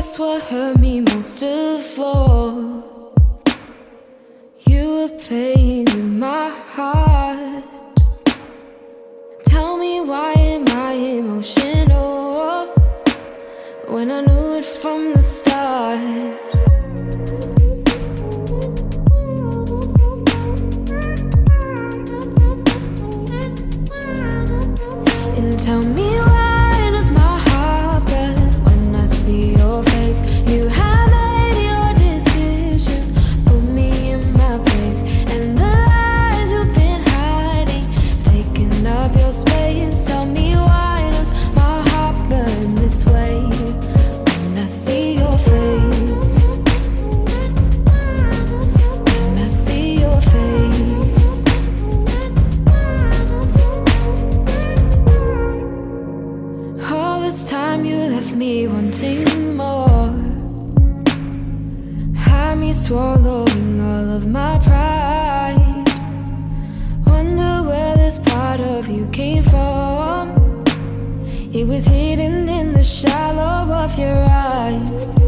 guess what hurt me most of all? You were playing with my heart. Tell me why am I emotional when I knew it from the start? Swallowing all of my pride. Wonder where this part of you came from. It was hidden in the shallow of your eyes.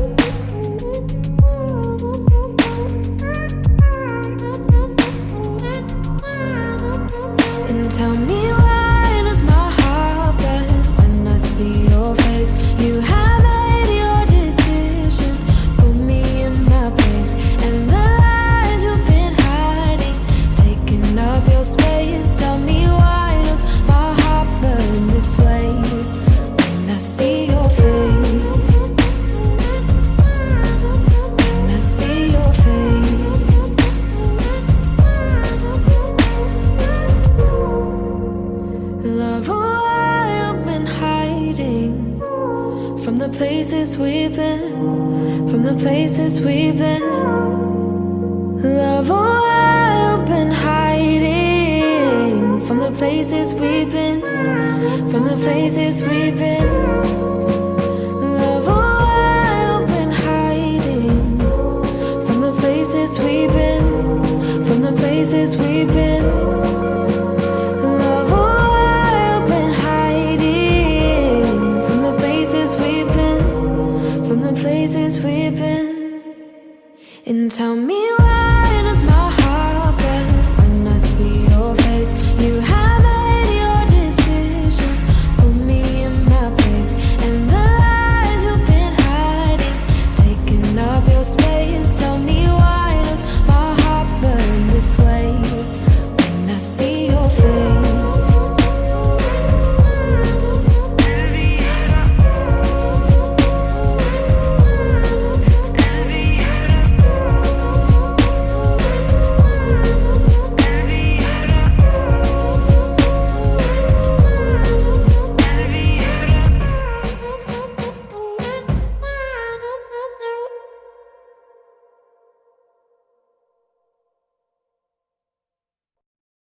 From the places we've been, from the places we've been. Love, why I've been hiding from the places we've been, from the places we've been. Love, why I've been hiding from the places we've been. and tell me why does my